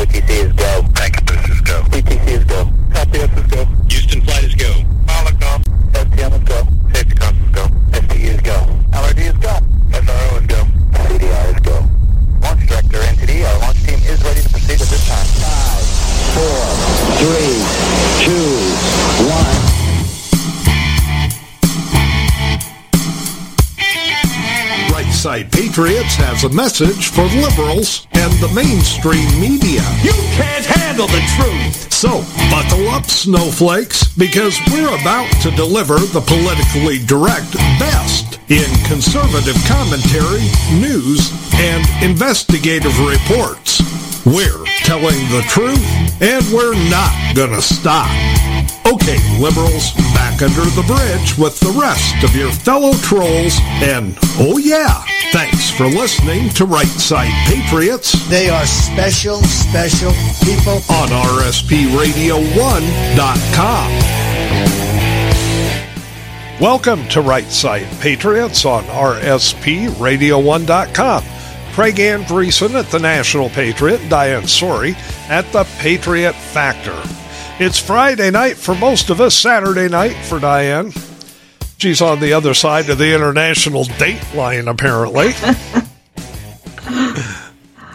OTC is go. Incubus is go. CTC is go. LPS is go. Patriots has a message for liberals and the mainstream media. You can't handle the truth. So, buckle up, snowflakes, because we're about to deliver the politically direct best in conservative commentary, news, and investigative reports. We're telling the truth, and we're not gonna stop. Okay, liberals, back under the bridge with the rest of your fellow trolls, and oh yeah, thanks for listening to Right Side Patriots They are special, special people. on RSPRadio1.com. Welcome to Right Side Patriots on RSPRadio1.com. Craig Andresen at the National Patriot, Diane Sori at the Patriot Factor. It's Friday night for most of us, Saturday night for Diane. She's on the other side of the international date line, apparently.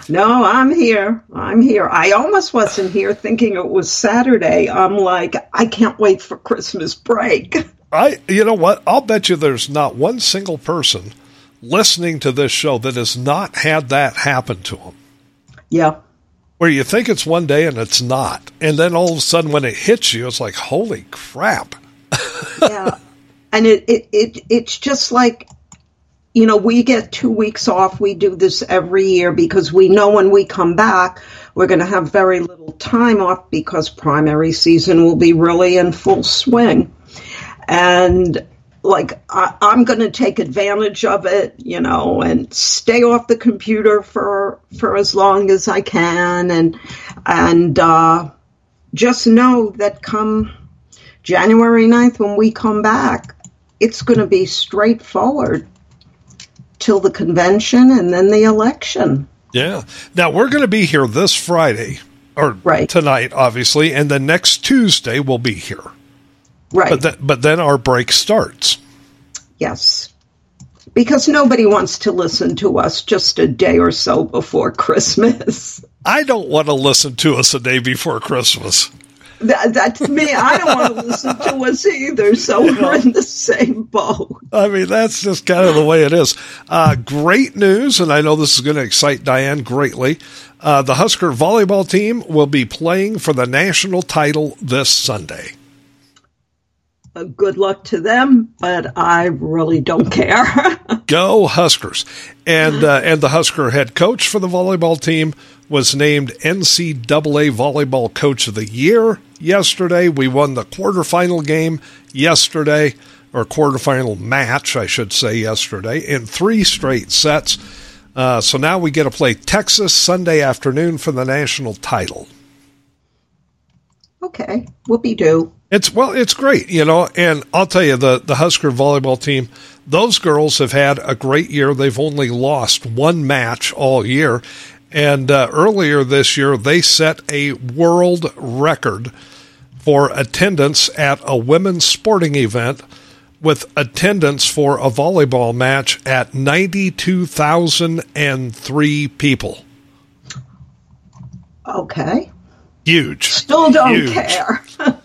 No, I'm here. I'm here. I almost wasn't here thinking it was Saturday. I'm like, I can't wait for Christmas break. I, you know what? I'll bet you there's not one single person listening to this show that has not had that happen to them. Yeah. Where you think it's one day and it's not. And then all of a sudden when it hits you, it's like, holy crap. Yeah. and it, it, it it's just like you know, we get two weeks off. We do this every year because we know when we come back, we're going to have very little time off because primary season will be really in full swing. And like, I, I'm going to take advantage of it, you know, and stay off the computer for, for as long as I can. And, and, uh, just know that come January 9th, when we come back, it's going to be straightforward till the convention and then the election. Yeah. Now we're going to be here this Friday or Right. tonight, obviously, and the next Tuesday we'll be here. Right. But th- but then our break starts. yes. Because nobody wants to listen to us just a day or so before Christmas. I don't want to listen to us a day before Christmas. That, that's me. I don't want to listen to us either. So we're in the same boat. I mean, that's just kind of the way it is. Uh, great news, and I know this is going to excite Diane greatly. Uh, the Husker volleyball team will be playing for the national title this Sunday. Uh, good luck to them, but I really don't care. Go Huskers! And uh, and the Husker head coach for the volleyball team was named NCAA Volleyball Coach of the Year yesterday. We won the quarterfinal game yesterday, or quarterfinal match, I should say, yesterday in three straight sets. Uh, so now we get to play Texas Sunday afternoon for the national title. okay, whoopee doo. It's well, it's great, you know, and I'll tell you the the Husker volleyball team, those girls have had a great year. They've only lost one match all year, and uh, earlier this year they set a world record for attendance at a women's sporting event with attendance for a volleyball match at 92,003 people. Okay. Huge. Still don't Huge. care.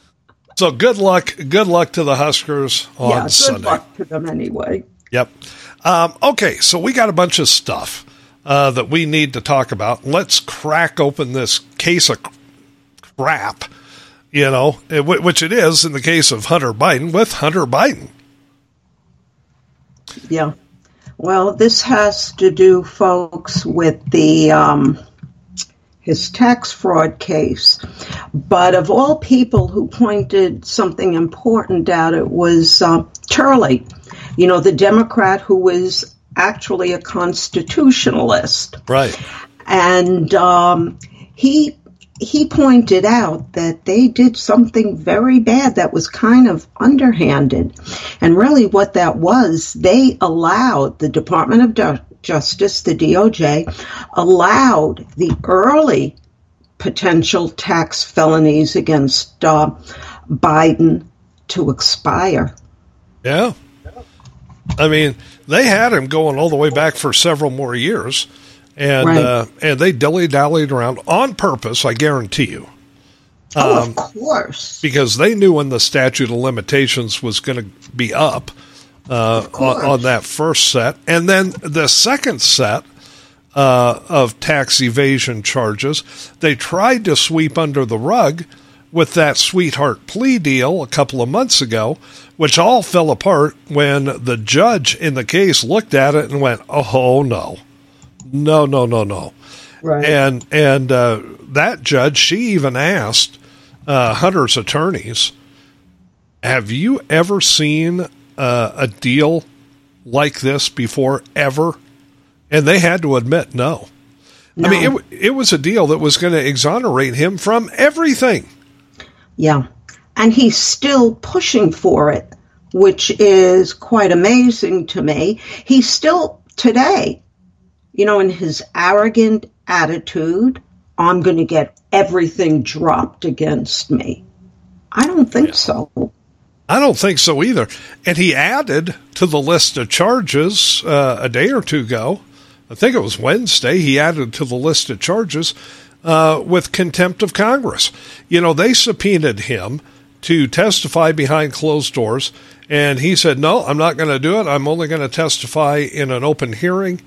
So good luck, good luck to the Huskers on yeah, good Sunday. luck to them anyway. Yep. Um, okay, so we got a bunch of stuff uh, that we need to talk about. Let's crack open this case of crap, you know, eh, which it is in the case of Hunter Biden with Hunter Biden. Yeah. Well, this has to do, folks, with the um, his tax fraud case. But of all people who pointed something important out, it was uh, Turley, you know, the Democrat who was actually a constitutionalist Right. and um, he he pointed out that they did something very bad that was kind of underhanded, and really what that was, they allowed the Department of Justice, the DOJ, allowed the early potential tax felonies against uh, Biden to expire. Yeah. I mean, they had him going all the way back for several more years, and Right. uh, and they dilly dallied around on purpose. I guarantee you, oh, Um, of course. because they knew when the statute of limitations was going to be up uh, on, on that first set, and then the second set uh, of tax evasion charges, they tried to sweep under the rug with that sweetheart plea deal a couple of months ago, which all fell apart when the judge in the case looked at it and went, "Oh no, no, no, no, no." Right. And and uh, that judge, she even asked uh, Hunter's attorneys, "Have you ever seen uh, a deal like this before, ever?" And they had to admit no. I mean, it, it was a deal that was going to exonerate him from everything. Yeah. And he's still pushing for it, which is quite amazing to me. He's still today, you know, in his arrogant attitude, I'm going to get everything dropped against me. I don't think so. I don't think so either. And he added to the list of charges uh, a day or two ago. I think it was Wednesday. He added to the list of charges uh, with contempt of Congress. You know, they subpoenaed him to testify behind closed doors, and he said, "No, I'm not going to do it. I'm only going to testify in an open hearing."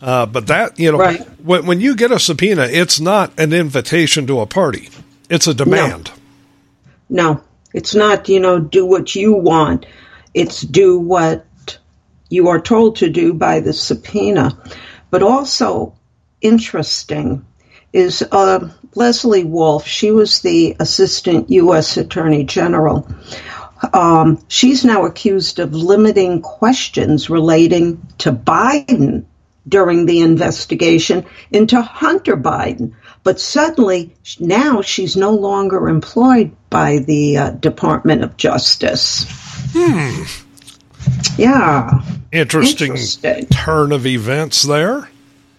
Uh, but that, you know, Right. when, when you get a subpoena, it's not an invitation to a party; it's a demand. No, it's not, you know, do what you want. It's do what you are told to do by the subpoena. But also interesting is uh, Lesley Wolf. She was the assistant U.S. Attorney General. Um, she's now accused of limiting questions relating to Biden during the investigation into Hunter Biden. But suddenly, now she's no longer employed by the uh, Department of Justice. Yeah. Interesting, Interesting. turn of events there.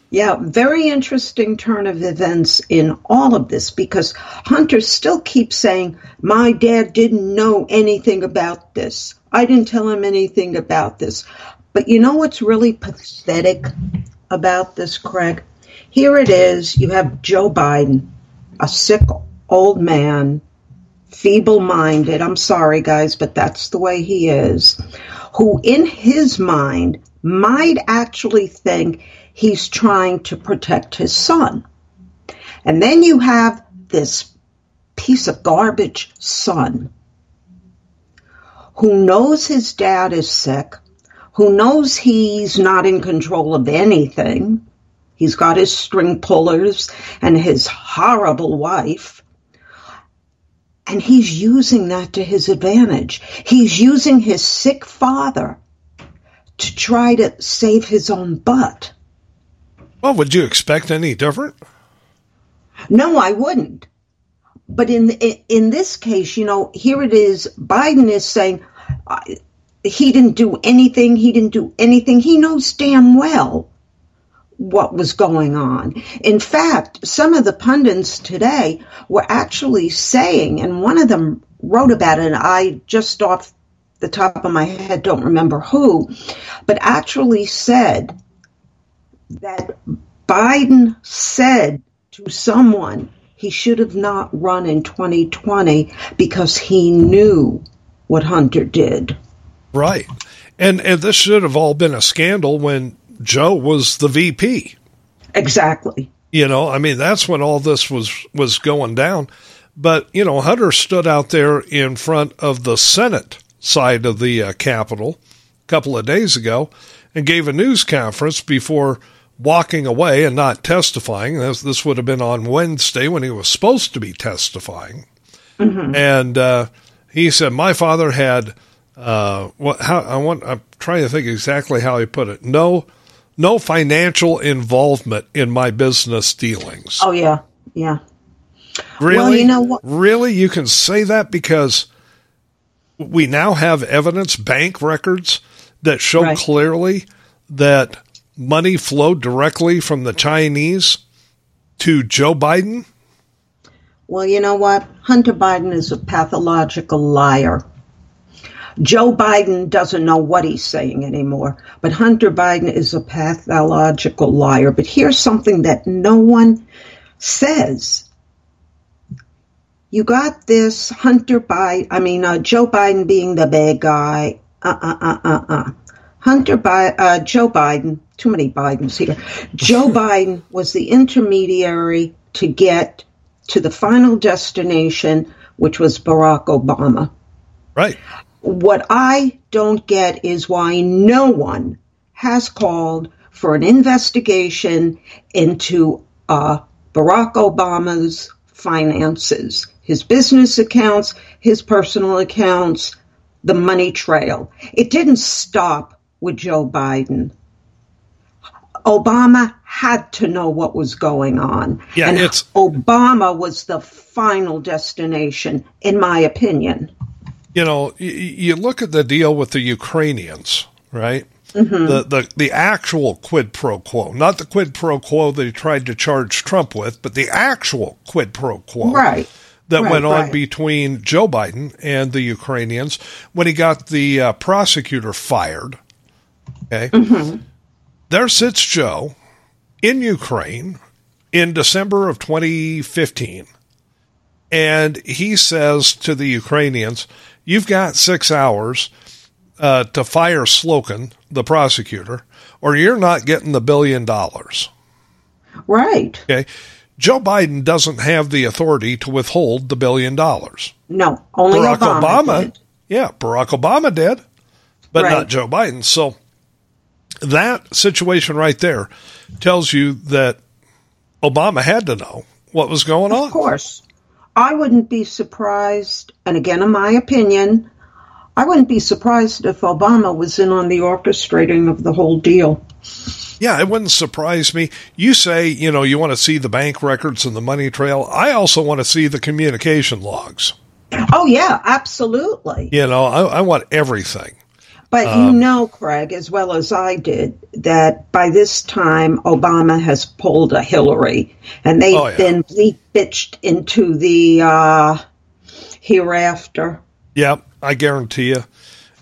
Yeah, very interesting turn of events in all of this because Hunter still keeps saying, My dad didn't know anything about this. I didn't tell him anything about this. But you know what's really pathetic about this, Craig? Here it is. You have Joe Biden, a sick old man, feeble minded. I'm sorry, guys, but that's the way he is. Who, in his mind, might actually think he's trying to protect his son. And then you have this piece of garbage son who knows his dad is sick, who knows he's not in control of anything. He's got his string pullers and his horrible wife. And he's using that to his advantage. He's using his sick father to try to save his own butt. Well, would you expect any different? No, I wouldn't. But in in this case, you know, here it is. Biden is saying uh, he didn't do anything. He didn't do anything. He knows damn well what was going on. In fact, some of the pundits today were actually saying, and one of them wrote about it. And I just off the top of my head don't remember who, but actually said that Biden said to someone he should have not run in 2020 because he knew what Hunter did. Right. And and this should have all been a scandal when Joe was the VP. Exactly. You know, I mean that's when all this was was going down. But, you know, Hunter stood out there in front of the Senate side of the uh, Capitol a couple of days ago and gave a news conference before walking away and not testifying. This, this would have been on Wednesday when he was supposed to be testifying. And uh, he said, "My father had uh, what? How I want? I'm trying to think exactly how he put it. No, no financial involvement in my business dealings. Oh yeah, yeah. really? well, you know what- Really, you can say that because we now have evidence, bank records that show Right. clearly that money flowed directly from the Chinese to Joe Biden. Well, you know what? Hunter Biden is a pathological liar. Joe Biden doesn't know what he's saying anymore, but Hunter Biden is a pathological liar. But here's something that no one says. You got this Hunter Biden, I mean, uh, Joe Biden being the bad guy. Uh uh uh uh uh. Hunter Biden, uh, Joe Biden, too many Bidens here. Joe Biden was the intermediary to get to the final destination, which was Barack Obama. Right. What I don't get is why no one has called for an investigation into uh, Barack Obama's finances, his business accounts, his personal accounts, the money trail. It didn't stop with Joe Biden. Obama had to know what was going on. Yeah, and it's- Obama was the final destination, in my opinion. You know, you look at the deal with the Ukrainians, right? The, the the actual quid pro quo, not the quid pro quo that he tried to charge Trump with, but the actual quid pro quo Right. that Right, went on right. between Joe Biden and the Ukrainians when he got the uh, prosecutor fired. Okay, there sits Joe in Ukraine in December of 2015. And he says to the Ukrainians, You've got six hours uh, to fire Shokin, the prosecutor, or you're not getting the billion dollars. Right. Okay. Joe Biden doesn't have the authority to withhold the billion dollars. No, only Barack Obama. Obama, did. yeah, Barack Obama did, but Right. not Joe Biden. So that situation right there tells you that Obama had to know what was going on. Of course. I wouldn't be surprised, and again, in my opinion, I wouldn't be surprised if Obama was in on the orchestrating of the whole deal. Yeah, it wouldn't surprise me. You say, you know, you want to see the bank records and the money trail. I also want to see the communication logs. Oh, yeah, absolutely. You know, I, I want everything. But Um, you know, Craig, as well as I did, that by this time Obama has pulled a Hillary, and they've Oh, yeah. been bleep bitched into the uh, hereafter. Yep, I guarantee you.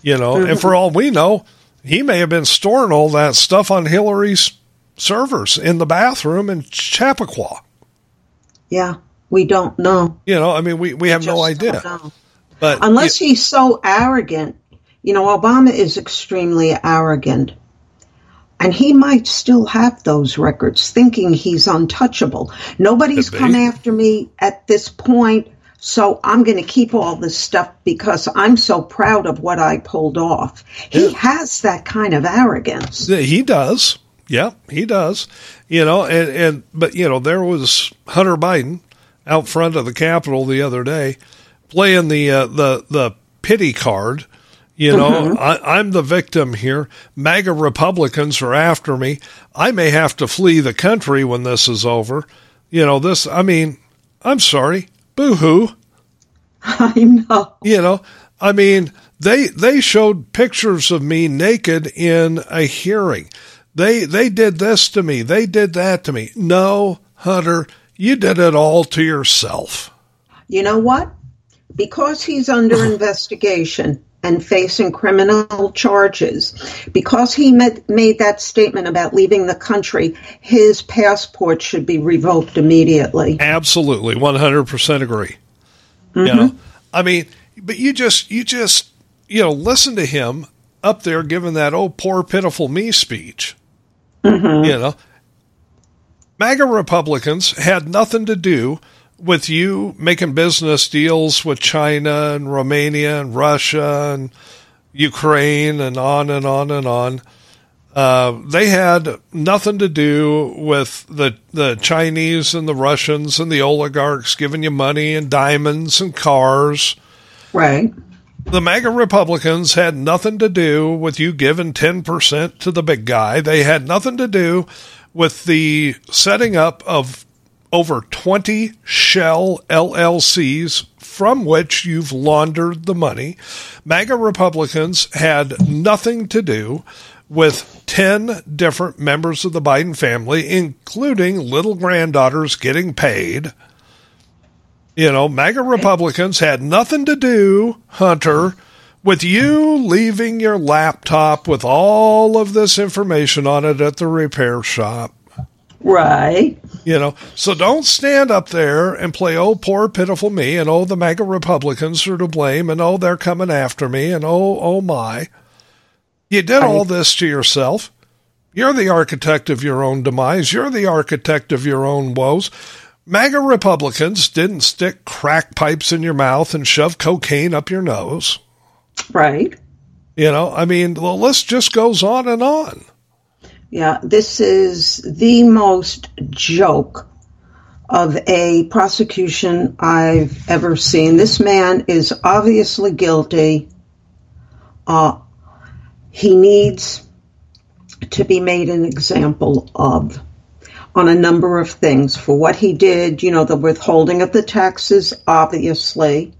You know, Mm-hmm. and for all we know, he may have been storing all that stuff on Hillary's servers in the bathroom in Chappaqua. Yeah, we don't know. You know, I mean, we, we have no idea. But Unless he's so arrogant. You know, Obama is extremely arrogant. And he might still have those records, thinking he's untouchable. Nobody's come after me at this point, so I'm going to keep all this stuff because I'm so proud of what I pulled off. He has that kind of arrogance. He does. Yeah, he does. You know, and, and but you know, there was Hunter Biden out front of the Capitol the other day playing the uh, the the pity card. You know, mm-hmm. I, I'm the victim here. MAGA Republicans are after me. I may have to flee the country when this is over. You know, this. I mean, I'm sorry. Boo hoo. I know. You know, I mean, they they showed pictures of me naked in a hearing. They they did this to me. They did that to me. No, Hunter, you did it all to yourself. You know what? Because he's under investigation and facing criminal charges, because he met, made that statement about leaving the country, his passport should be revoked immediately. Absolutely, one hundred percent agree. You mm-hmm. know, I mean, but you just you just you know listen to him up there giving that oh poor pitiful me speech. Mm-hmm. You know, MAGA Republicans had nothing to do with you making business deals with China and Romania and Russia and Ukraine and on and on and on. Uh, they had nothing to do with the the Chinese and the Russians and the oligarchs giving you money and diamonds and cars. Right. The MAGA Republicans had nothing to do with you giving 10% to the big guy. They had nothing to do with the setting up of over 20 shell LLCs from which you've laundered the money. MAGA Republicans had nothing to do with 10 different members of the Biden family, including little granddaughters getting paid. You know, MAGA Republicans had nothing to do, Hunter, with you leaving your laptop with all of this information on it at the repair shop. Right. You know, so don't stand up there and play, oh, poor, pitiful me, and oh, the MAGA Republicans are to blame, and oh, they're coming after me, and oh, oh my. You did all this to yourself. You're the architect of your own demise. You're the architect of your own woes. MAGA Republicans didn't stick crack pipes in your mouth and shove cocaine up your nose. Right. You know, I mean, the list just goes on and on. Yeah, this is the most joke of a prosecution I've ever seen. This man is obviously guilty. Uh, he needs to be made an example of on a number of things for what he did, you know, the withholding of the taxes, obviously.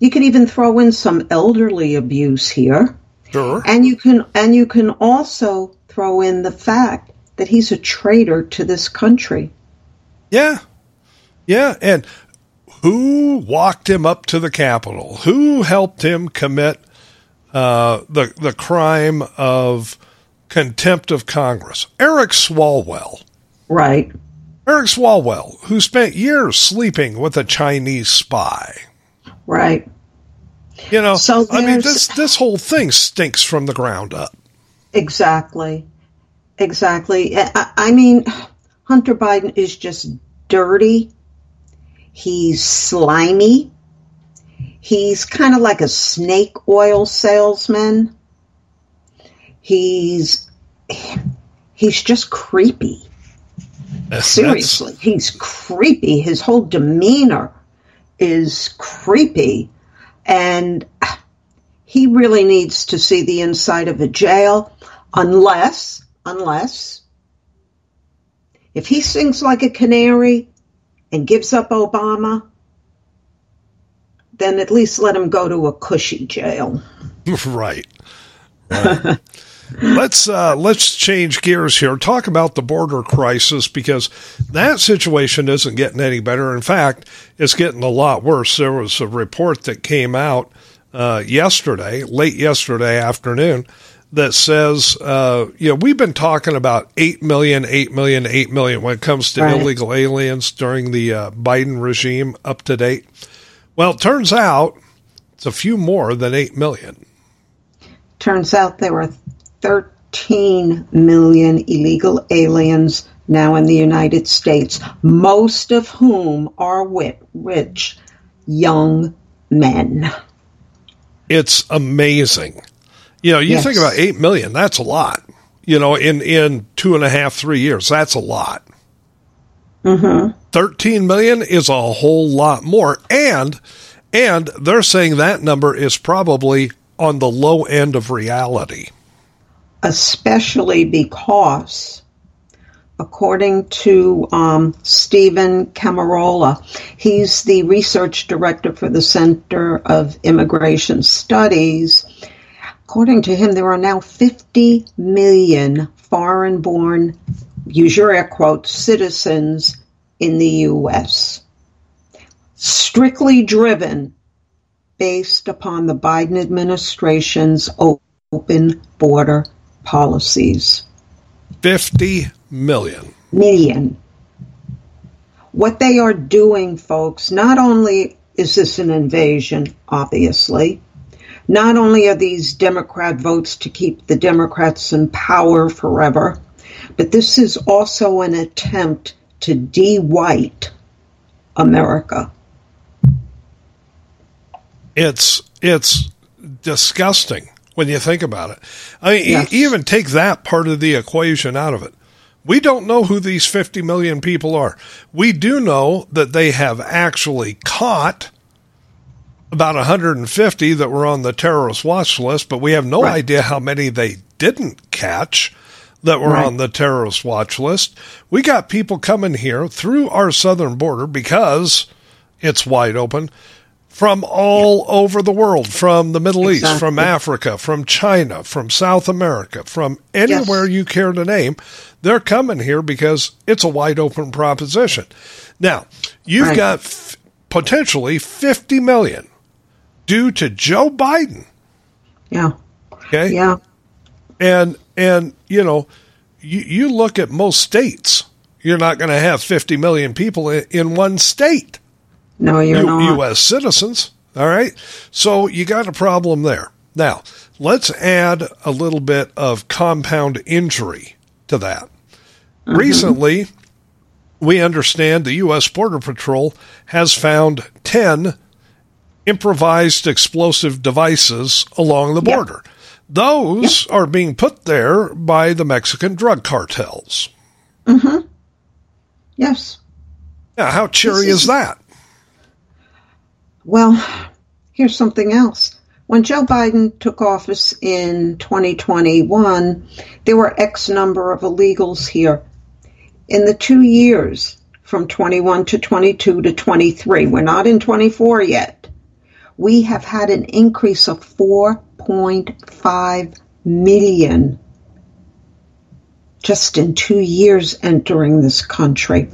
You could even throw in some elderly abuse here. Sure. And you can and you can also throw in the fact that he's a traitor to this country. Yeah. Yeah. And who walked him up to the Capitol? Who helped him commit uh, the, the crime of contempt of Congress? Eric Swalwell. Right. Eric Swalwell, who spent years sleeping with a Chinese spy. Right. You know, So I mean, this this whole thing stinks from the ground up. Exactly. Exactly. I, I mean, Hunter Biden is just dirty. He's slimy. He's kind of like a snake oil salesman. He's he's just creepy. That's- Seriously, he's creepy. His whole demeanor is creepy. And he really needs to see the inside of a jail unless, unless, if he sings like a canary and gives up Obama, then at least let him go to a cushy jail. right. Right. let's uh, let's change gears here. Talk about the border crisis because that situation isn't getting any better. In fact, it's getting a lot worse. There was a report that came out uh, yesterday, late yesterday afternoon, that says, uh, you know, we've been talking about 8 million, 8 million, 8 million when it comes to Right. illegal aliens during the uh, Biden regime up to date. Well, it turns out it's a few more than 8 million. Turns out there are 13 million illegal aliens now in the United States, most of whom are rich young men. it's amazing. You know, you Yes. think about eight million, that's a lot. You know, in in two and a half, three years, that's a lot. Mm-hmm. Thirteen million is a whole lot more, and and they're saying that number is probably on the low end of reality. Especially because, according to um, Steven Camarota, he's the research director for the Center of Immigration Studies. According to him, there are now 50 million foreign born, use your air quotes, citizens in the U.S. Strictly driven based upon the Biden administration's open border policies. Fifty million. Million. What they are doing, folks, not only is this an invasion, obviously, not only are these Democrat votes to keep the Democrats in power forever, but this is also an attempt to de white America. It's it's disgusting when you think about it. I mean, e- even take that part of the equation out of it. We don't know who these 50 million people are. We do know that they have actually caught about 150 that were on the terrorist watch list, but we have no Right. idea how many they didn't catch that were Right. on the terrorist watch list. We got people coming here through our southern border because it's wide open from all over the world, from the Middle East, from Africa, from China, from South America, from anywhere you care to name. They're coming here because it's a wide open proposition. Now, you've Right. got f- potentially 50 million due to Joe Biden. Yeah. Okay. Yeah. And and you know, you, you look at most states, you're not going to have 50 million people in, in one state. No, you're U- not. U.S. citizens. All right. So you got a problem there. Now, let's add a little bit of compound injury to that. Recently, we understand the U.S. Border Patrol has found 10 improvised explosive devices along the Yep. border. Those are being put there by the Mexican drug cartels. Mm-hmm. Yes. Now, how cheery is is- that? Well, here's something else. When Joe Biden took office in 2021, there were X number of illegals here. In the two years from 21 to 22 to 23, we're not in 24 yet, we have had an increase of 4.5 million just in two years entering this country.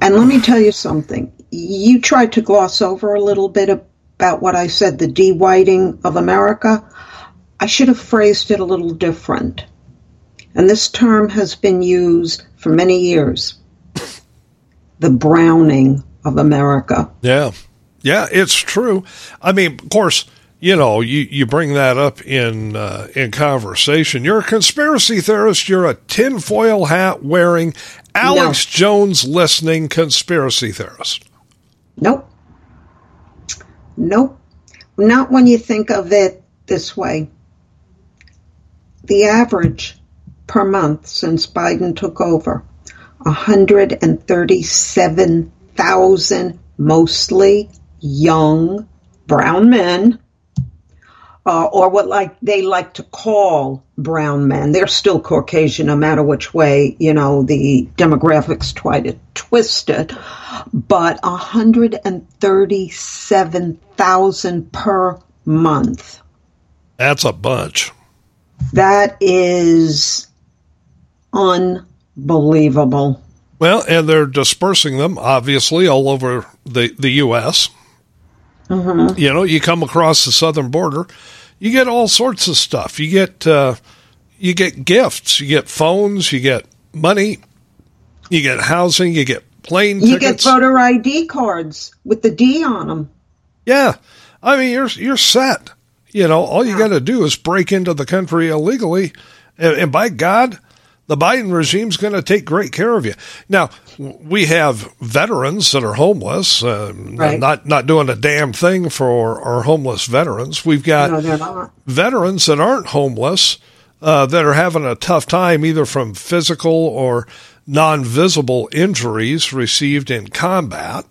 And let me tell you something. You tried to gloss over a little bit about what I said, the de-whiting of America. I should have phrased it a little different. And this term has been used for many years. The browning of America. Yeah. Yeah, it's true. I mean, of course, you know, you, you bring that up in uh, in conversation. You're a conspiracy theorist. You're a tinfoil hat wearing, Alex Jones listening conspiracy theorist. Nope. Nope. Not when you think of it this way. The average per month since Biden took over 137,000 mostly young brown men uh, or what like they like to call brown men. They're still Caucasian, no matter which way you know the demographics try to twist it. But 137,000 per month. That's a bunch. That is unbelievable. Well, and they're dispersing them obviously all over the the U.S. You know, you come across the southern border, you get all sorts of stuff. You get uh, you get gifts, you get phones, you get money, you get housing, you get plane tickets. You get voter ID cards with the D on them. yeah, I mean you're you're set. You know, all you got to do is break into the country illegally, and, and by God, the Biden regime's going to take great care of you. Now, we have veterans that are homeless, uh, Right. not not doing a damn thing for our homeless veterans. We've got No, veterans that aren't homeless uh, that are having a tough time either from physical or non-visible injuries received in combat.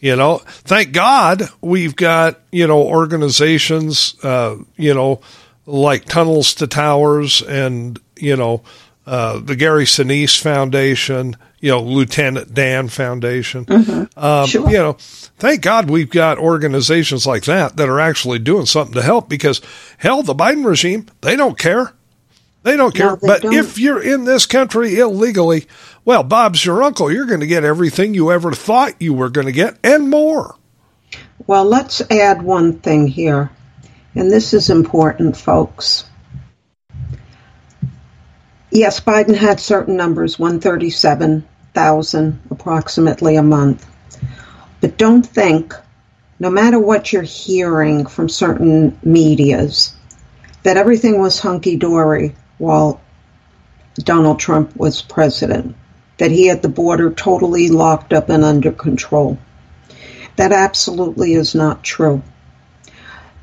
You know, thank God we've got you know organizations, uh, you know, like Tunnels to Towers and you know uh, the Gary Sinise Foundation, you know Lieutenant Dan Foundation. Um, Sure. You know, thank God we've got organizations like that that are actually doing something to help because hell, the Biden regime, they don't care. They don't care. No, they but don't. if you're in this country illegally, well, Bob's your uncle. You're going to get everything you ever thought you were going to get and more. Well, let's add one thing here, and this is important, folks. Yes, Biden had certain numbers, 137,000 approximately a month. But don't think, no matter what you're hearing from certain medias, that everything was hunky dory while Donald Trump was president, that he had the border totally locked up and under control. That absolutely is not true.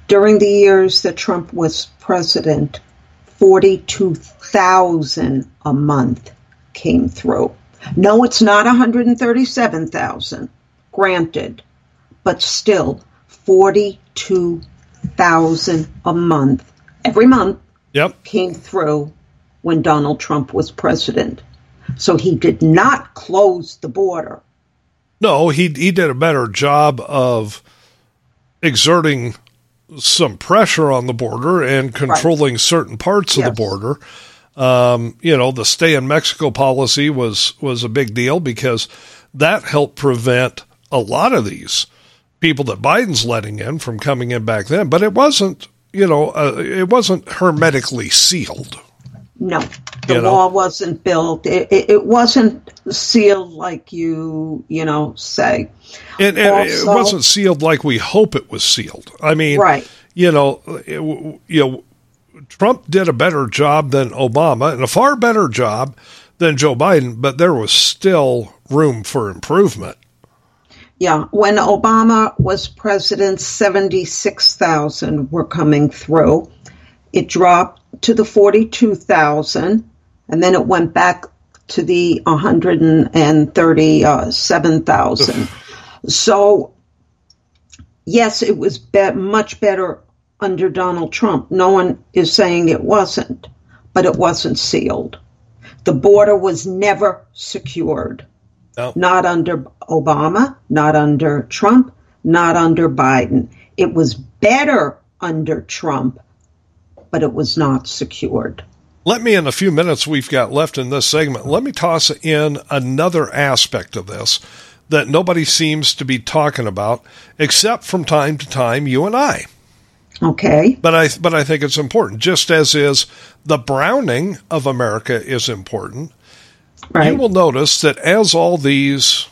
During the years that Trump was president, 42,000 a month came through. No, it's not 137,000, granted, but still 42,000 a month every month Yep. came through when Donald Trump was president. So he did not close the border. No, he he did a better job of exerting some pressure on the border and controlling certain parts of the border. Um, you know, the stay in Mexico policy was was a big deal because that helped prevent a lot of these people that Biden's letting in from coming in back then, but it wasn't, you know, uh, it wasn't hermetically sealed. No, the You know? wall wasn't built. It, it, it wasn't sealed like you, you know, say. And, and it wasn't sealed like we hope it was sealed. I mean, Right. you know, it- you know, Trump did a better job than Obama and a far better job than Joe Biden, but there was still room for improvement. Yeah, when Obama was president, 76,000 were coming through. It dropped to the 42,000, and then it went back to the 137,000. so, yes, it was be- much better under Donald Trump. No one is saying it wasn't, but it wasn't sealed. The border was never secured. No. Not under Obama, not under Trump, not under Biden. It was better under Trump, but it was not secured. Let me, in the few minutes we've got left in this segment, let me toss in another aspect of this that nobody seems to be talking about, except from time to time you and I. Okay? But I, but I think it's important, just as is the browning of America is important. Right. You will notice that as all these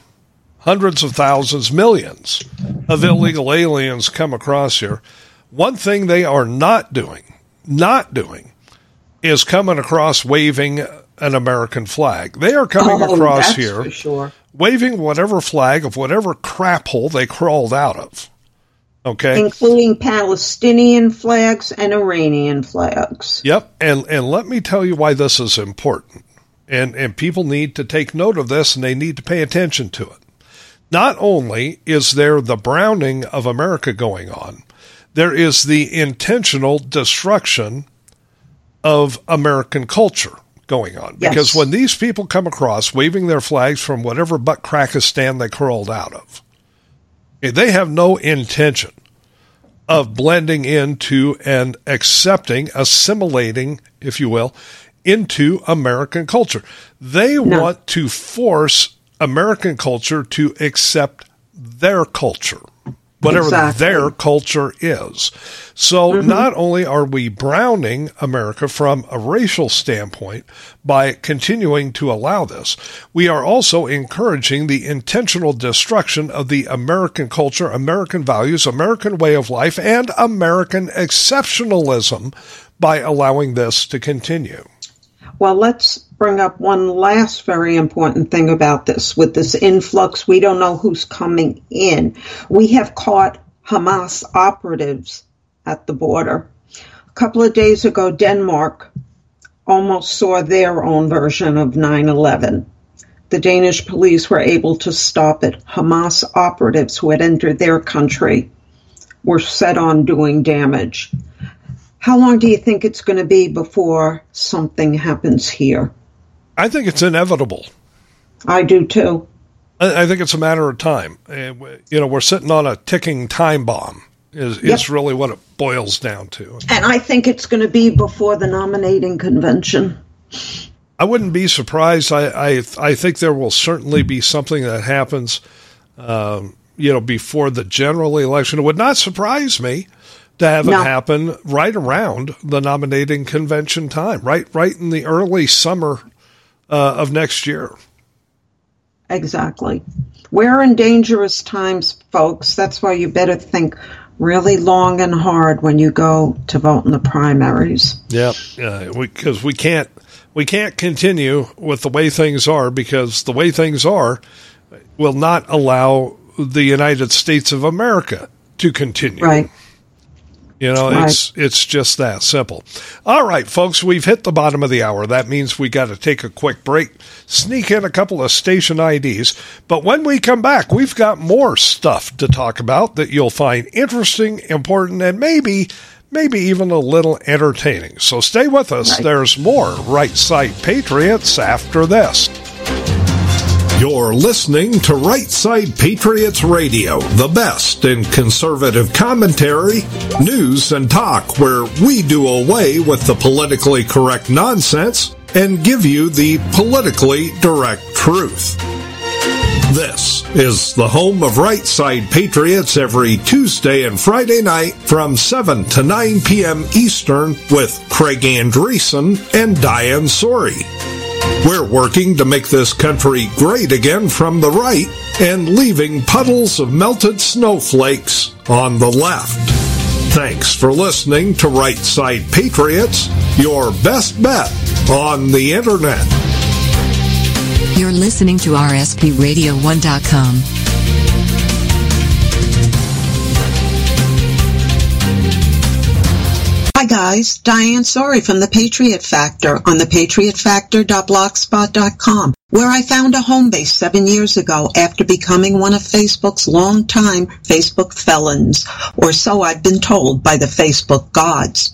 hundreds of thousands, millions of illegal aliens come across here, one thing they are not doing, not doing, is coming across waving an American flag. They are coming Oh, across here sure. waving whatever flag of whatever crap hole they crawled out of. Okay. Including Palestinian flags and Iranian flags. Yep, and and let me tell you why this is important. And and people need to take note of this and they need to pay attention to it. Not only is there the browning of America going on, there is the intentional destruction of American culture going on. Yes. Because when these people come across waving their flags from whatever butt crackistan they crawled out of, eh, they have no intention of blending into and accepting, assimilating, if you will, into American culture. They want to force American culture to accept their culture, whatever Exactly. their culture is. So mm-hmm. not only are we browning America from a racial standpoint by continuing to allow this, we are also encouraging the intentional destruction of the American culture, American values, American way of life, and American exceptionalism by allowing this to continue. Well, let's bring up one last very important thing about this. With this influx, we don't know who's coming in. We have caught Hamas operatives at the border. A couple of days ago, Denmark almost saw their own version of 9 11. The Danish police were able to stop it. Hamas operatives who had entered their country were set on doing damage. How long do you think it's going to be before something happens here? I think it's inevitable. I do too. I I think it's a matter of time. Uh, You know, we're sitting on a ticking time bomb. Is is really what it boils down to. And I think it's going to be before the nominating convention. I wouldn't be surprised. I I, I think there will certainly be something that happens. Um, you know, before the general election, it would not surprise me to have No. it happen right around the nominating convention time, right, right in the early summer uh, of next year. Exactly. We're in dangerous times, folks. That's why you better think really long and hard when you go to vote in the primaries. Yeah, because we, 'cause we can't we can't continue with the way things are because the way things are will not allow the United States of America to continue. Right. You know, Right. it's it's just that simple. All right, folks, we've hit the bottom of the hour. That means we got to take a quick break, sneak in a couple of station IDs. But when we come back, we've got more stuff to talk about that you'll find interesting, important, and maybe maybe even a little entertaining. So stay with us. Right. There's more Right Side Patriots after this. You're listening to Right Side Patriots Radio, the best in conservative commentary, news, and talk, where we do away with the politically correct nonsense and give you the politically direct truth. This is the home of Right Side Patriots every Tuesday and Friday night from 7 to 9 p.m. Eastern with Craig Andresen and Diane Sori. We're working to make this country great again from the right and leaving puddles of melted snowflakes on the left. Thanks for listening to Right Side Patriots, your best bet on the internet. You're listening to RSPRadio1.com. Hi guys, Diane Sori from The Patriot Factor on thepatriotfactor.blogspot.com, where I found a home base seven years ago after becoming one of Facebook's longtime Facebook felons, or so I've been told by the Facebook gods.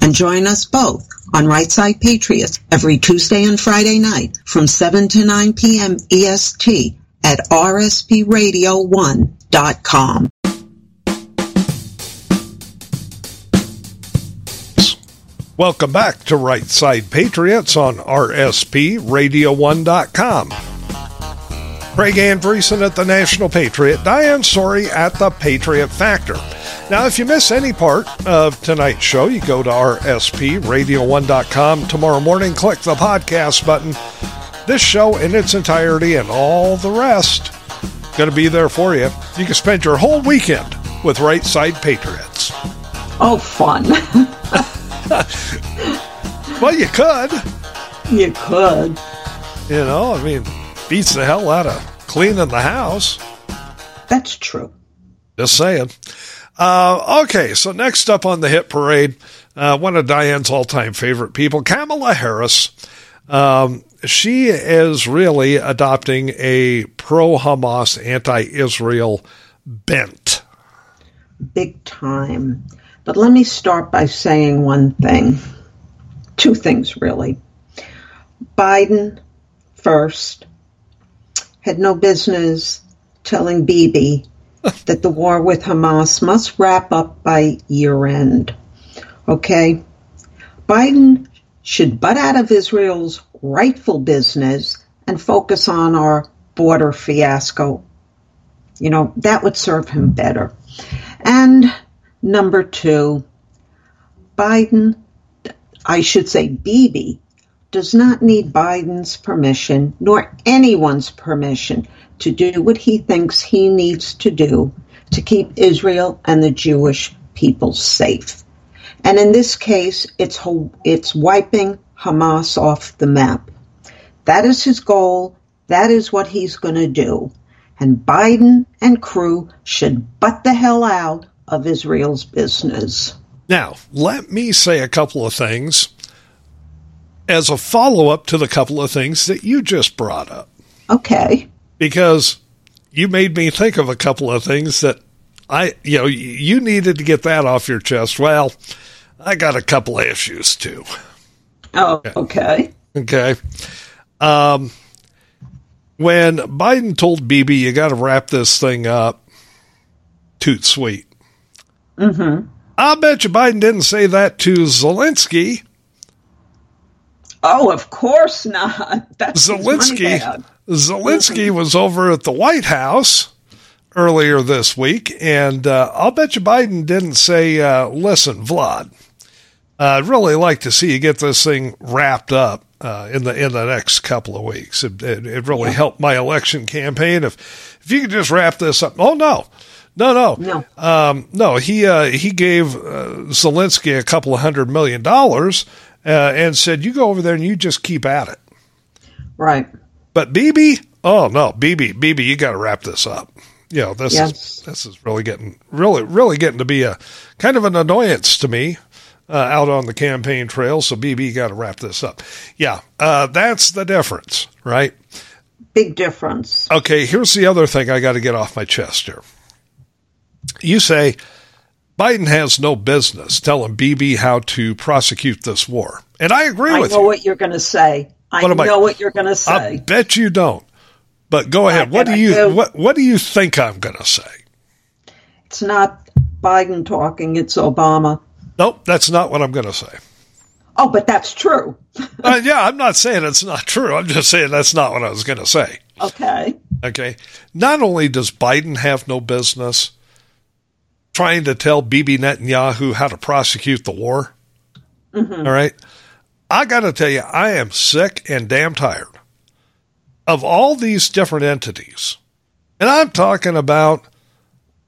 and join us both on Right Side Patriots every Tuesday and Friday night from 7 to 9 p.m. EST at rspradio1.com. Welcome back to Right Side Patriots on RSPRadio1.com. Craig Andresen at the National Patriot, Diane Sori at the Patriot Factor. Now, if you miss any part of tonight's show, you go to rspradio1.com tomorrow morning, click the podcast button. This show in its entirety and all the rest going to be there for you. You can spend your whole weekend with Right Side Patriots. Oh, fun. well, you could. You could. You know, I mean, beats the hell out of cleaning the house. That's true. Just saying. Uh, okay, so next up on the hit parade, uh, one of Diane's all-time favorite people, Kamala Harris. Um, she is really adopting a pro-Hamas, anti-Israel bent. Big time. But let me start by saying one thing. Two things, really. Biden, first, had no business telling Bibi that the war with Hamas must wrap up by year end. Okay? Biden should butt out of Israel's rightful business and focus on our border fiasco. You know, that would serve him better. And number two, Biden, I should say Bibi, does not need Biden's permission nor anyone's permission to do what he thinks he needs to do to keep Israel and the Jewish people safe. And in this case, it's, it's wiping Hamas off the map. That is his goal. That is what he's going to do. And Biden and crew should butt the hell out of Israel's business. Now, let me say a couple of things as a follow up to the couple of things that you just brought up. Okay because you made me think of a couple of things that I, you know, you needed to get that off your chest. Well, I got a couple of issues too. Oh, okay. Okay. Um, when Biden told Bibi, you got to wrap this thing up, toot sweet. Mm-hmm. I bet you Biden didn't say that to Zelensky. Oh, of course not. That's Zelensky. Zelensky was over at the White House earlier this week, and uh, I'll bet you Biden didn't say, uh, "Listen, Vlad, I'd really like to see you get this thing wrapped up uh, in the in the next couple of weeks. It, it, it really yeah. helped my election campaign. If if you could just wrap this up, oh no." No, no, no. Um, no, he uh, he gave uh, Zelensky a couple of hundred million dollars uh, and said, "You go over there and you just keep at it." Right. But Bibi, oh no, Bibi, Bibi, you got to wrap this up. You know, this yes. is this is really getting really really getting to be a kind of an annoyance to me uh, out on the campaign trail. So Bibi got to wrap this up. Yeah, uh, that's the difference, right? Big difference. Okay, here's the other thing I got to get off my chest here. You say Biden has no business telling Bibi how to prosecute this war. And I agree I with you. I know what you're going to say. I What am I- know what you're going to say. I bet you don't. But go ahead. What do you do. what what do you think I'm going to say? It's not Biden talking, it's Obama. Nope, that's not what I'm going to say. Oh, but that's true. Uh, yeah, I'm not saying it's not true. I'm just saying that's not what I was going to say. Okay. Okay. Not only does Biden have no business trying to tell Bibi Netanyahu how to prosecute the war, all right, I got to tell you, I am sick and damn tired of all these different entities. And I'm talking about,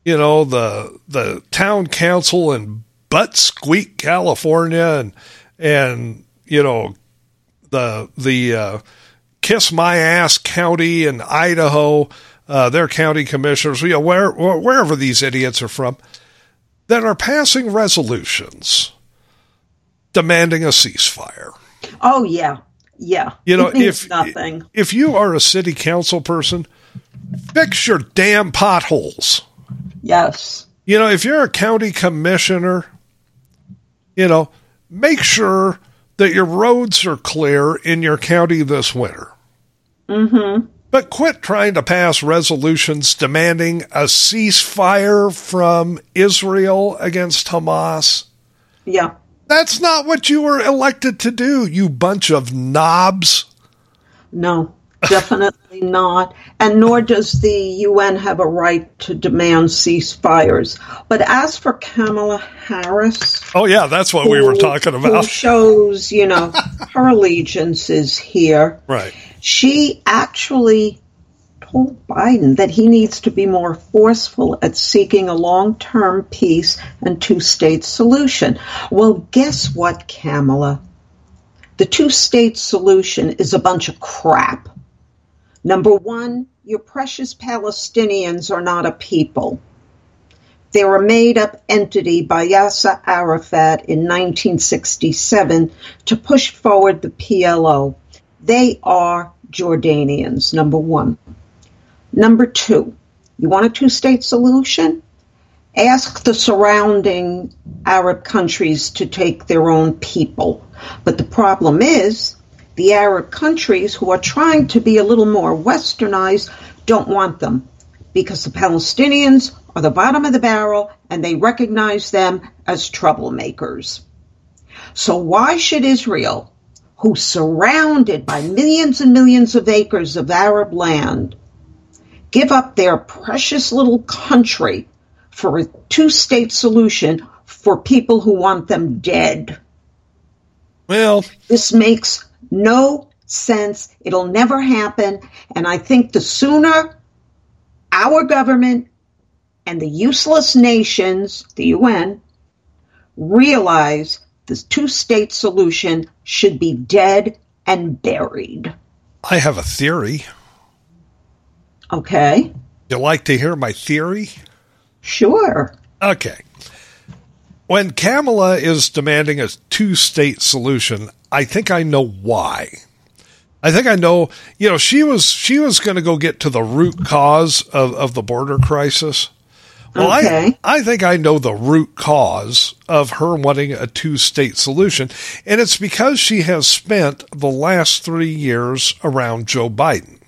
you know, the the town council in Butt Squeak, California, and and you know the the uh, Kiss My Ass County in Idaho, uh, their county commissioners, you know, where, wherever these idiots are from, that are passing resolutions demanding a ceasefire. Oh, yeah. Yeah. You know, if nothing. if you are a city council person, fix your damn potholes. Yes. You know, if you're a county commissioner, you know, make sure that your roads are clear in your county this winter. Mm-hmm. But quit trying to pass resolutions demanding a ceasefire from Israel against Hamas. Yeah. That's not what you were elected to do, you bunch of knobs. No, definitely not. And nor does the UN have a right to demand ceasefires. But as for Kamala Harris, Oh, yeah, that's what we were who- talking who about. shows, you know, her allegiance is here. Right. She actually told Biden that he needs to be more forceful at seeking a long term peace and two state solution. Well, guess what, Kamala? The two state solution is a bunch of crap. Number one, your precious Palestinians are not a people. They're a made up entity by Yasser Arafat in 1967 to push forward the PLO. They are Jordanians, number one. Number two, you want a two state solution? Ask the surrounding Arab countries to take their own people. But the problem is, the Arab countries who are trying to be a little more westernized don't want them because the Palestinians are the bottom of the barrel and they recognize them as troublemakers. So why should Israel, who's surrounded by millions and millions of acres of Arab land, give up their precious little country for a two state solution for people who want them dead? Well, This makes no sense. It'll never happen. And I think the sooner our government and the useless nations, the UN, realize this two state solution should be dead and buried. I have a theory. Okay? You like to hear my theory? Sure. Okay. When Kamala is demanding a two state solution, I think I know why. I think I know, you know, she was she was going to go get to the root cause of, of the border crisis. Well, Okay. I, I think I know the root cause of her wanting a two state solution, and it's because she has spent the last three years around Joe Biden.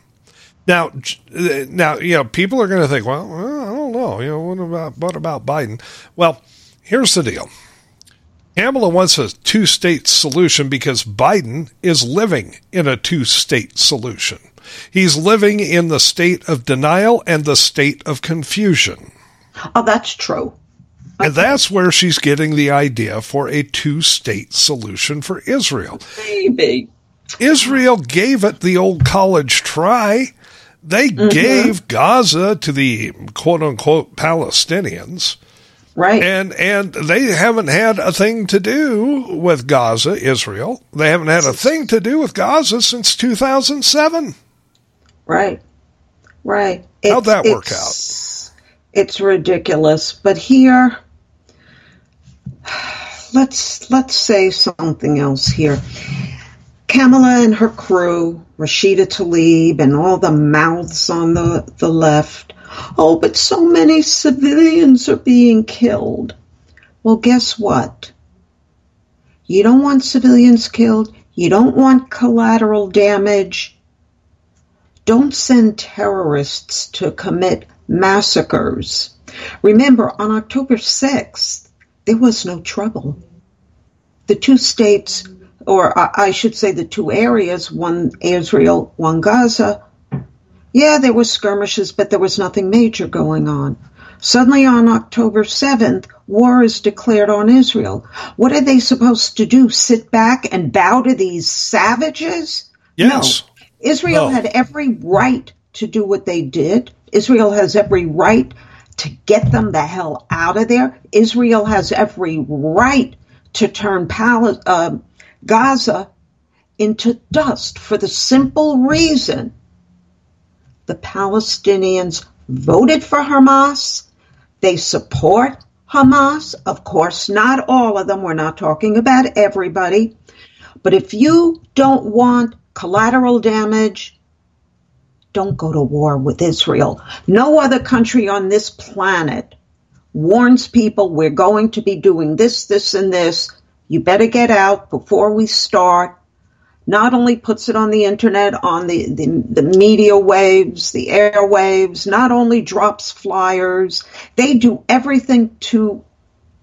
Now, uh, now, you know, people are going to think, well, well, I don't know, you know, what about what about Biden? Well, here's the deal. Kamala wants a two state solution because Biden is living in a two state solution. He's living in the state of denial and the state of confusion. Oh, that's true. And that's where she's getting the idea for a two state solution for Israel. Maybe. Israel gave it the old college try. They mm-hmm. gave Gaza to the quote unquote Palestinians. Right. And and they haven't had a thing to do with Gaza, Israel. They haven't had a thing to do with Gaza since 2007. Right. Right. How'd that work it's- It's ridiculous. But here let's let's say something else here. Kamala and her crew, Rashida Tlaib, and all the mouths on the, the left. Oh, but so many civilians are being killed. Well, guess what? You don't want civilians killed. You don't want collateral damage. Don't send terrorists to commit massacres. Remember, on October 6th, there was no trouble. The two states, or I should say the two areas, one Israel, one Gaza, yeah, there were skirmishes, but there was nothing major going on. Suddenly on October 7th, war is declared on Israel. What are they supposed to do? Sit back and bow to these savages? Yes. No. Israel No. had every right to do what they did. Israel has every right to get them the hell out of there. Israel has every right to turn Pal- uh, Gaza into dust for the simple reason the Palestinians voted for Hamas. They support Hamas. Of course, not all of them. We're not talking about everybody. But if you don't want collateral damage, don't go to war with Israel. No other country on this planet warns people we're going to be doing this, this, and this. You better get out before we start not only puts it on the internet, on the, the, the, media waves, the airwaves, not only drops flyers, they do everything to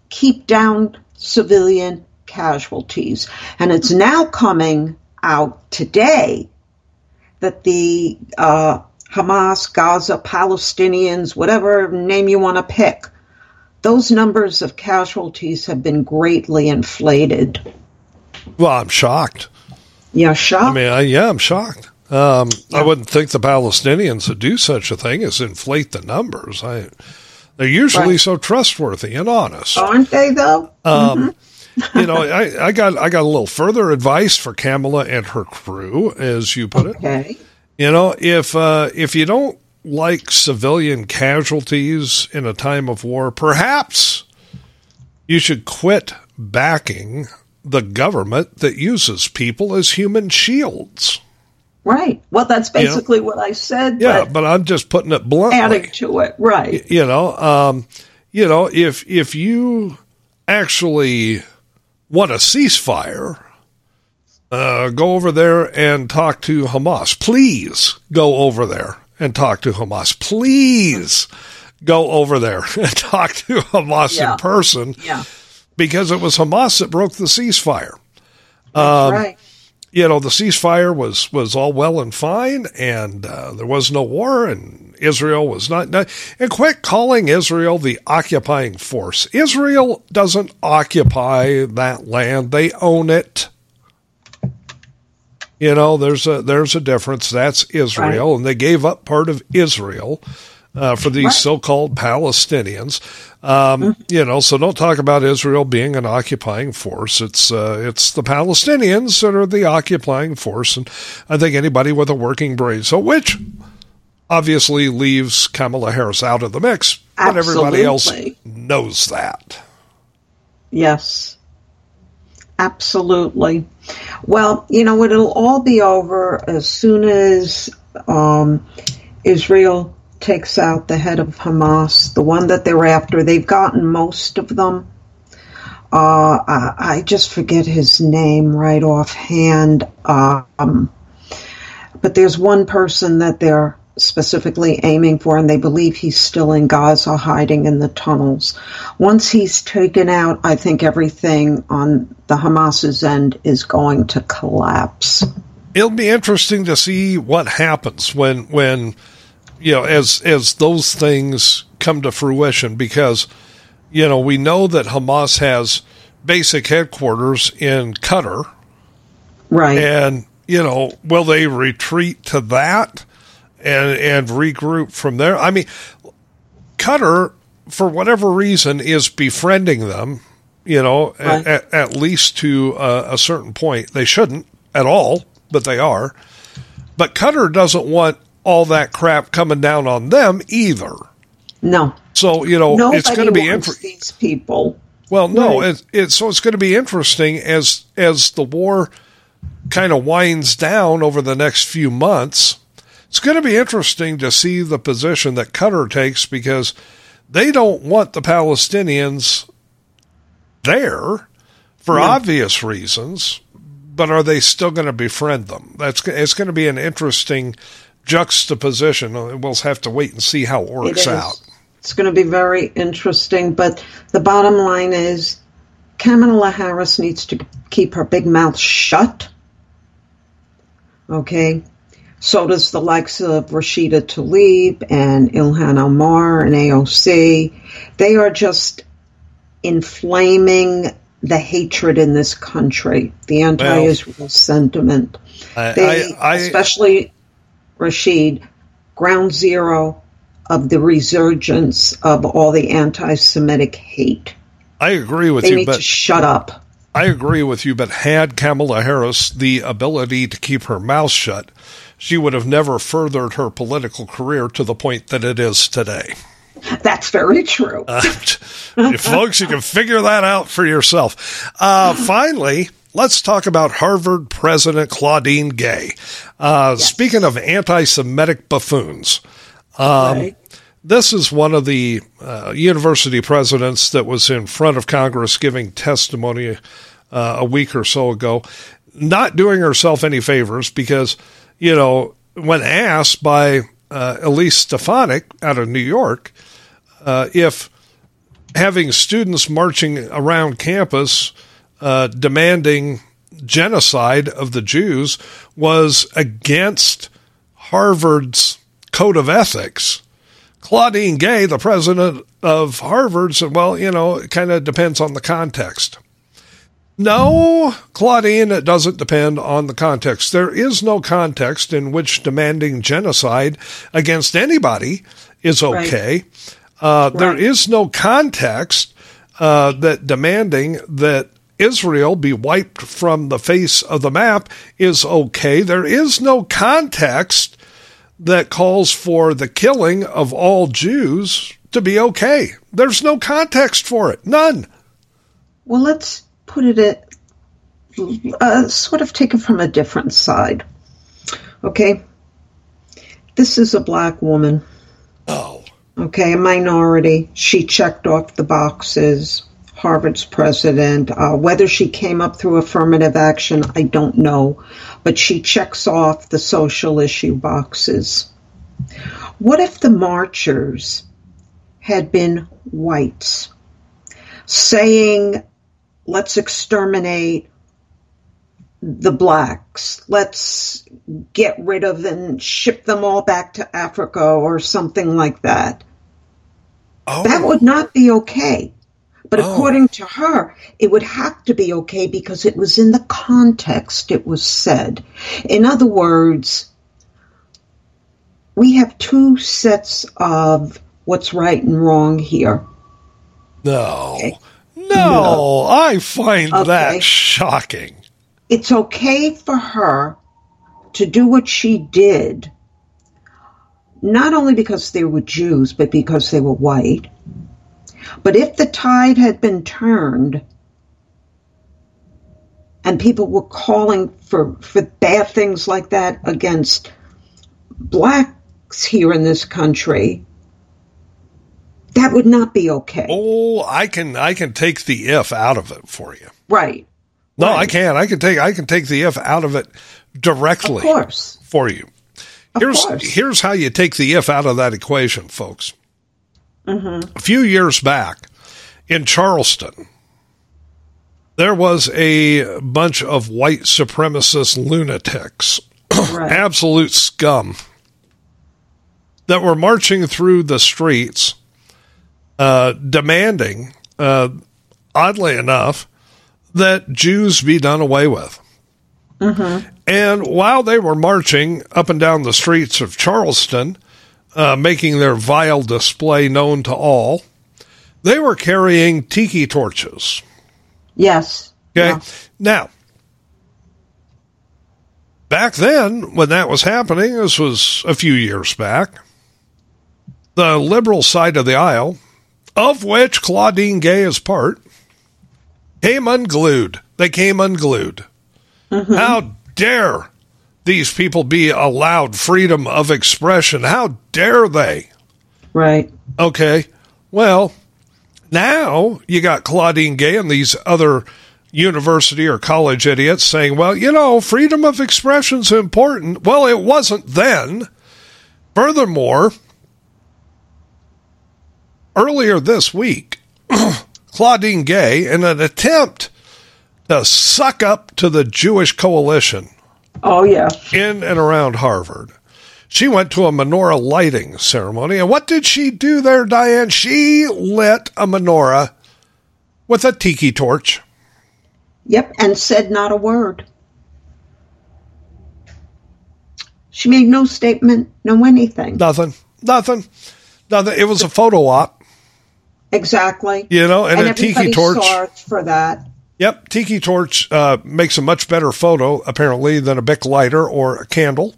keep down civilian casualties. And it's now coming out today that the uh, Hamas, Gaza, Palestinians, whatever name you want to pick, those numbers of casualties have been greatly inflated. Well, I'm shocked. Yeah, shocked. I mean, I, yeah, I'm shocked. Um, I wouldn't think the Palestinians would do such a thing as inflate the numbers. I, they're usually Right. so trustworthy and honest. Aren't they though? Um, you know, I, I got I got a little further advice for Kamala and her crew, as you put it. Okay. You know, if uh, if you don't like civilian casualties in a time of war, perhaps you should quit backing the government that uses people as human shields. Right. Well, that's basically what I said. Yeah, but but I'm just putting it bluntly. adding to it. Right. you know, um, you know, if if you actually want a ceasefire, uh, go over there and talk to Hamas. Please go over there and talk to Hamas. Please go over there and talk to Hamas Yeah. in person Yeah. because it was Hamas that broke the ceasefire. Um, right. You know the ceasefire was was all well and fine, and uh, there was no war, and Israel was not, not. And quit calling Israel the occupying force. Israel doesn't occupy that land; they own it. You know, there's a there's a difference. That's Israel, and they gave up part of Israel uh, for these Right. so-called Palestinians. Um, You know, so don't talk about Israel being an occupying force. It's uh, it's the Palestinians that are the occupying force, and I think anybody with a working brain. So, which obviously leaves Kamala Harris out of the mix, but everybody else knows that. Yes. Absolutely. Well, you know, it'll all be over as soon as um, Israel takes out the head of Hamas, the one that they're after. They've gotten most of them. Uh, I, I just forget his name right offhand. Um, but there's one person that they're specifically aiming for, and they believe he's still in Gaza hiding in the tunnels. Once he's taken out, I think everything on the Hamas's end is going to collapse. it'll be interesting to see what happens when when you know as as those things come to fruition because you know we know that Hamas has basic headquarters in Qatar Right. and you know will they retreat to that and and regroup from there I mean Qatar for whatever reason is befriending them you know Right. at, at least to a, a certain point they shouldn't at all but they are but Qatar doesn't want all that crap coming down on them either no. so you know Nobody it's going to be wants these people. well, no, Right. it, it, so it's going to be interesting as as the war kind of winds down over the next few months, it's going to be interesting to see the position that Qatar takes because they don't want the Palestinians there for obvious reasons, but are they still going to befriend them? That's it's going to be an interesting juxtaposition. We'll have to wait and see how it works It out. It's going to be very interesting, but the bottom line is Kamala Harris needs to keep her big mouth shut. Okay? So does the likes of Rashida Tlaib and Ilhan Omar and AOC. They are just inflaming the hatred in this country, the anti-Israel sentiment. I, They, I, I, especially Rashid, ground zero of the resurgence of all the anti-Semitic hate. I agree with They you, need but to shut up. I agree with you, but had Kamala Harris the ability to keep her mouth shut, she would have never furthered her political career to the point that it is today. That's very true. Uh, folks, you can figure that out for yourself. Uh, finally, let's talk about Harvard President Claudine Gay. Uh, Speaking of anti Semitic buffoons, um, right? this is one of the uh, university presidents that was in front of Congress giving testimony uh, a week or so ago, not doing herself any favors because, you know, when asked by uh, Elise Stefanik out of New York uh, if having students marching around campus uh, demanding genocide of the Jews was against Harvard's code of ethics. Claudine Gay, the president of Harvard, said, well, you know, it kind of depends on the context. No, Claudine, it doesn't depend on the context. There is no context in which demanding genocide against anybody is okay. Uh, Right. is no context uh, that demanding that Israel be wiped from the face of the map is okay. There is no context that calls for the killing of all Jews to be okay. There's no context for it. None. Well, let's put it at uh, sort of take it from a different side. Okay, this is a black woman. Oh. Okay, a minority. She checked off the boxes. Harvard's president. Uh, whether she came up through affirmative action, I don't know, but she checks off the social issue boxes. What if the marchers had been whites saying, let's exterminate the blacks, let's get rid of and ship them all back to Africa or something like that? Oh. That would not be okay. But Oh. according to her, it would have to be okay because it was in the context it was said. In other words, we have two sets of what's right and wrong here. No. No, I find Okay. that shocking. It's okay for her to do what she did, not only because they were Jews, but because they were white. But if the tide had been turned and people were calling for, for bad things like that against blacks here in this country, that would not be okay. Oh, I can I can take the if out of it for you. Right. No, I can. I can take I can take the if out of it directly Of course. for you. Of Here's here's how you take the if out of that equation, folks. Mm-hmm. A few years back in Charleston, there was a bunch of white supremacist lunatics, Right. absolute scum, that were marching through the streets, uh, demanding, uh, oddly enough, that Jews be done away with. And while they were marching up and down the streets of Charleston, uh, making their vile display known to all, they were carrying tiki torches. Yes. Okay. Yeah. Now, back then, when that was happening, this was a few years back, the liberal side of the aisle, of which Claudine Gay is part, came unglued. They came unglued. How dare these people be allowed freedom of expression? How dare they? Right. Okay. Well, now you got Claudine Gay and these other university or college idiots saying, well, you know, freedom of expression is important. Well, it wasn't then. Furthermore, earlier this week, Claudine Gay, in an attempt to suck up to the Jewish coalition. Oh, yeah. In and around Harvard. She went to a menorah lighting ceremony. And what did she do there, Diane? She lit a menorah with a tiki torch. Yep, and said not a word. She made no statement, no anything. Nothing. Nothing. Nothing. It was a photo op. Exactly. You know, and, and a tiki torch. for that. Yep, tiki torch uh, makes a much better photo apparently than a Bic lighter or a candle.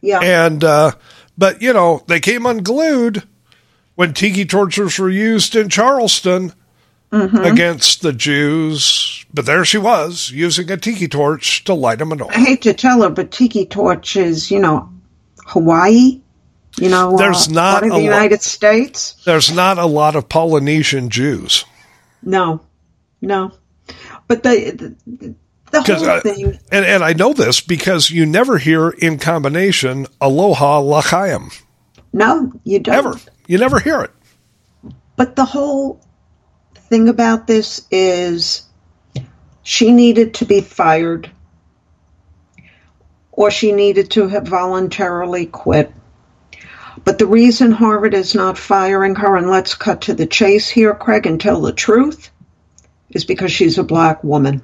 Yeah. And uh, but you know they came unglued when tiki torches were used in Charleston mm-hmm. against the Jews. But there she was using a tiki torch to light a menorah. I hate to tell her, but tiki torch is you know Hawaii. You know, there's uh, not the United States. There's not a lot of Polynesian Jews. No, no. But the, the, the whole I, uh, thing. And, and I know this because you never hear in combination Aloha L'chaim. No, you don't. Ever. You never hear it. But the whole thing about this is she needed to be fired or she needed to have voluntarily quit. But the reason Harvard is not firing her, and let's cut to the chase here, Craig, and tell the truth, is because she's a black woman.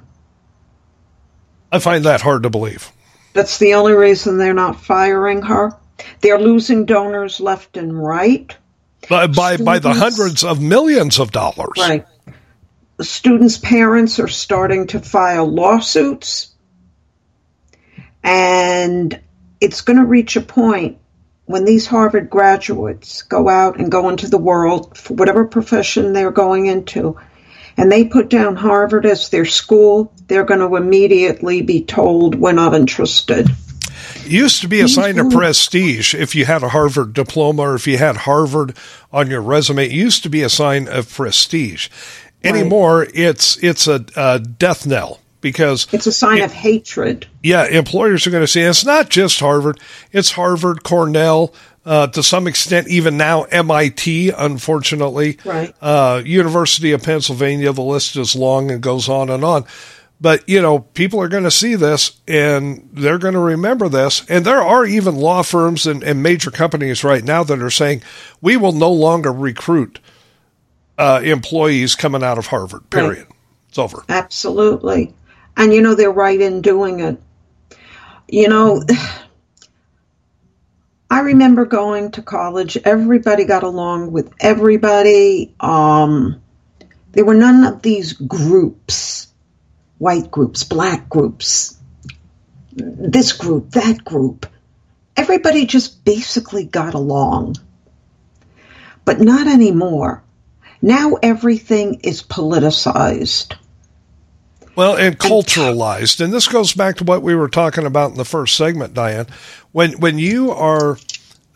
I find that hard to believe. That's the only reason they're not firing her. They're losing donors left and right. By, by, by the hundreds of millions of dollars. Right. The students' parents are starting to file lawsuits. And it's going to reach a point when these Harvard graduates go out and go into the world for whatever profession they're going into and they put down Harvard as their school, they're going to immediately be told we're not interested. It used to be a sign of prestige if you had a Harvard diploma or if you had Harvard on your resume. It used to be a sign of prestige. Anymore, right. it's it's a, a, death knell because it's a sign it, of hatred. Yeah, employers are going to say it's not just Harvard; it's Harvard, Cornell, uh, to some extent, even now MIT, unfortunately, right. uh, University of Pennsylvania. The list is long and goes on and on. But you know, people are going to see this and they're going to remember this. And there are even law firms and, and major companies right now that are saying we will no longer recruit uh, employees coming out of Harvard. Period. Right. It's over. Absolutely, and you know they're right in doing it. You know. I remember going to college. Everybody got along with everybody. Um, there were none of these groups white groups, black groups, this group, that group. Everybody just basically got along. But not anymore. Now everything is politicized. Well, and culturalized. And this goes back to what we were talking about in the first segment, Diane. When when you are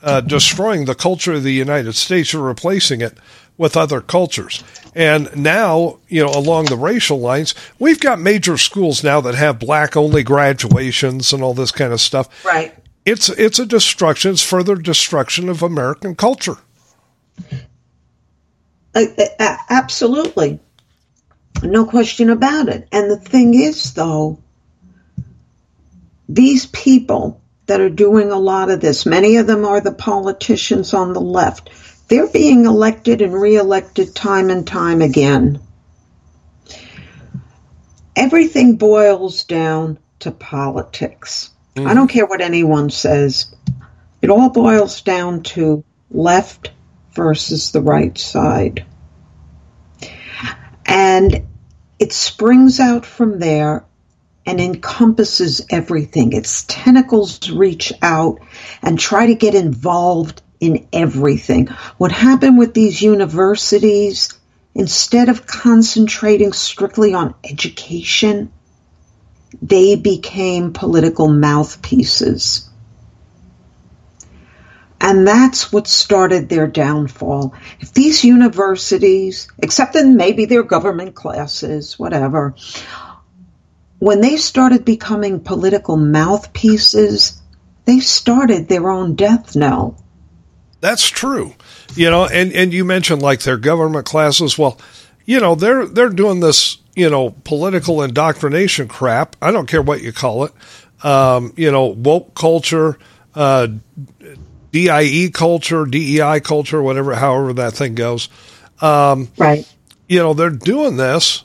uh, destroying the culture of the United States, you're replacing it with other cultures. And now, you know, along the racial lines, we've got major schools now that have black only graduations and all this kind of stuff. Right. It's it's a destruction. It's further destruction of American culture. Uh, uh, absolutely. No question about it. And the thing is, though, these people that are doing a lot of this, many of them are the politicians on the left. They're being elected and reelected time and time again. Everything boils down to politics. Mm. I don't care what anyone says. It all boils down to left versus the right side. And it springs out from there and encompasses everything. Its tentacles reach out and try to get involved in everything. What happened with these universities, instead of concentrating strictly on education, they became political mouthpieces. And that's what started their downfall. If these universities, except in maybe their government classes, whatever, when they started becoming political mouthpieces, they started their own death knell. That's true. You know, and, and you mentioned like their government classes. Well, you know, they're they're doing this, you know, political indoctrination crap. I don't care what you call it. Um, you know, woke culture, uh, DIE culture, DEI culture, whatever, however that thing goes. Um, right. You know, they're doing this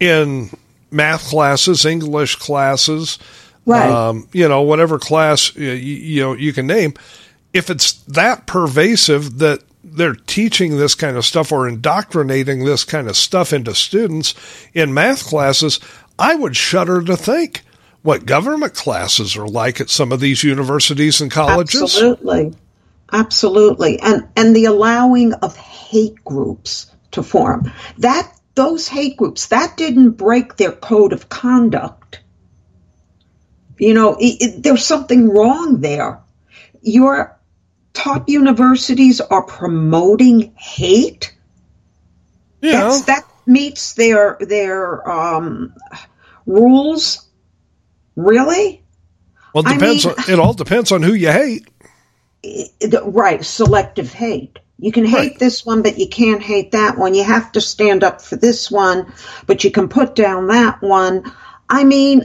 in math classes, English classes, right. Um, you know, whatever class you, you know you can name. If it's that pervasive that they're teaching this kind of stuff or indoctrinating this kind of stuff into students in math classes, I would shudder to think what government classes are like at some of these universities and colleges. Absolutely. Absolutely. And and the allowing of hate groups to form. That those hate groups, that didn't break their code of conduct. You know, it, it, there's something wrong there. Your top universities are promoting hate. Yeah. That's, that meets their their um, rules. Really? Well, it depends. I mean, on, it all depends on who you hate. Right, selective hate. You can hate right. this one, but you can't hate that one. You have to stand up for this one, but you can put down that one. I mean,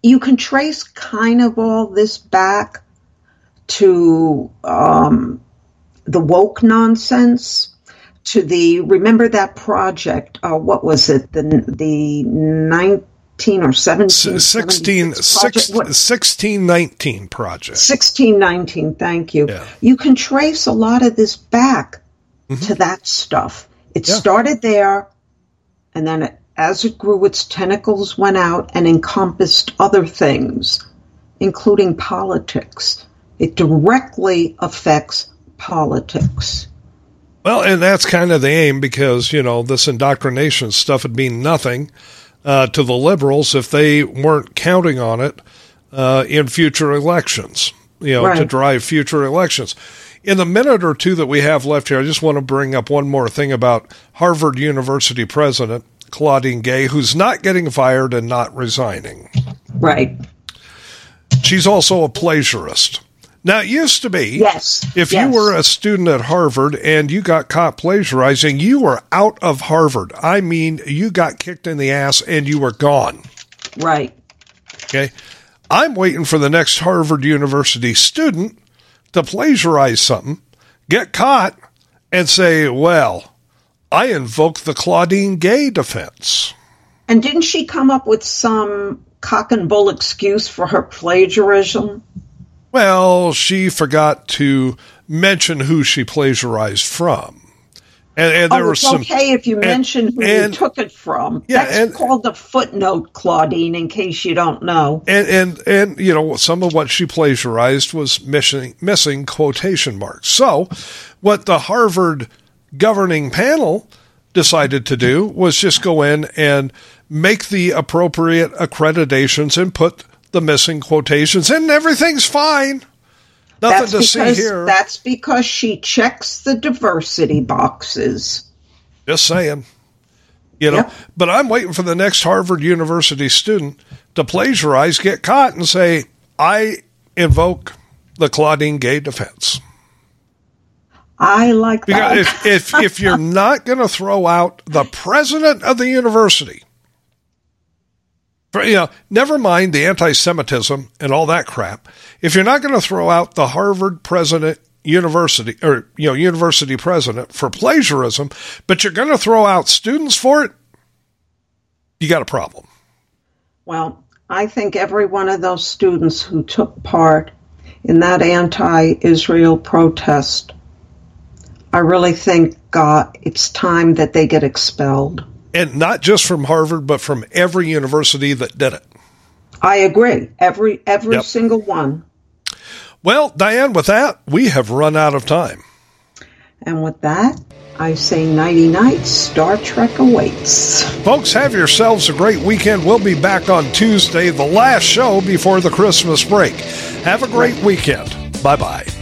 you can trace kind of all this back to um, the woke nonsense, to the remember that project. Uh, what was it? The the 19 or 17 16, 1619 project 1619 thank you yeah. you can trace a lot of this back mm-hmm. to that stuff it yeah. started there and then it, as it grew its tentacles went out and encompassed other things including politics it directly affects politics well and that's kind of the aim because you know this indoctrination stuff would mean nothing uh, to the liberals if they weren't counting on it uh, in future elections, you know, right. to drive future elections. In the minute or two that we have left here, I just want to bring up one more thing about Harvard University president Claudine Gay, who's not getting fired and not resigning. Right. She's also a plagiarist. Now, it used to be, yes, if yes. you were a student at Harvard and you got caught plagiarizing, you were out of Harvard. I mean, you got kicked in the ass and you were gone. Right. Okay. I'm waiting for the next Harvard University student to plagiarize something, get caught, and say, well, I invoke the Claudine Gay defense. And didn't she come up with some cock and bull excuse for her plagiarism? Well, she forgot to mention who she plagiarized from. And, and there oh, it's some, okay if you and, mention who and, you took it from. Yeah, That's and, called a footnote, Claudine, in case you don't know. And, and and you know some of what she plagiarized was missing missing quotation marks. So, what the Harvard governing panel decided to do was just go in and make the appropriate accreditations and put the missing quotations, and everything's fine. Nothing that's to because, see here. That's because she checks the diversity boxes. Just saying. You know, yep. but I'm waiting for the next Harvard University student to plagiarize, get caught, and say, I invoke the Claudine Gay defense. I like because that. if, if, if you're not going to throw out the president of the university, for, you know, never mind the anti-Semitism and all that crap. If you're not going to throw out the Harvard president university or you know university president for plagiarism, but you're going to throw out students for it, you got a problem. Well, I think every one of those students who took part in that anti-Israel protest, I really think uh, it's time that they get expelled and not just from Harvard, but from every university that did it. I agree. Every every yep. single one. Well, Diane, with that, we have run out of time. And with that, I say nighty night. Star Trek awaits. Folks, have yourselves a great weekend. We'll be back on Tuesday, the last show before the Christmas break. Have a great weekend. Bye bye.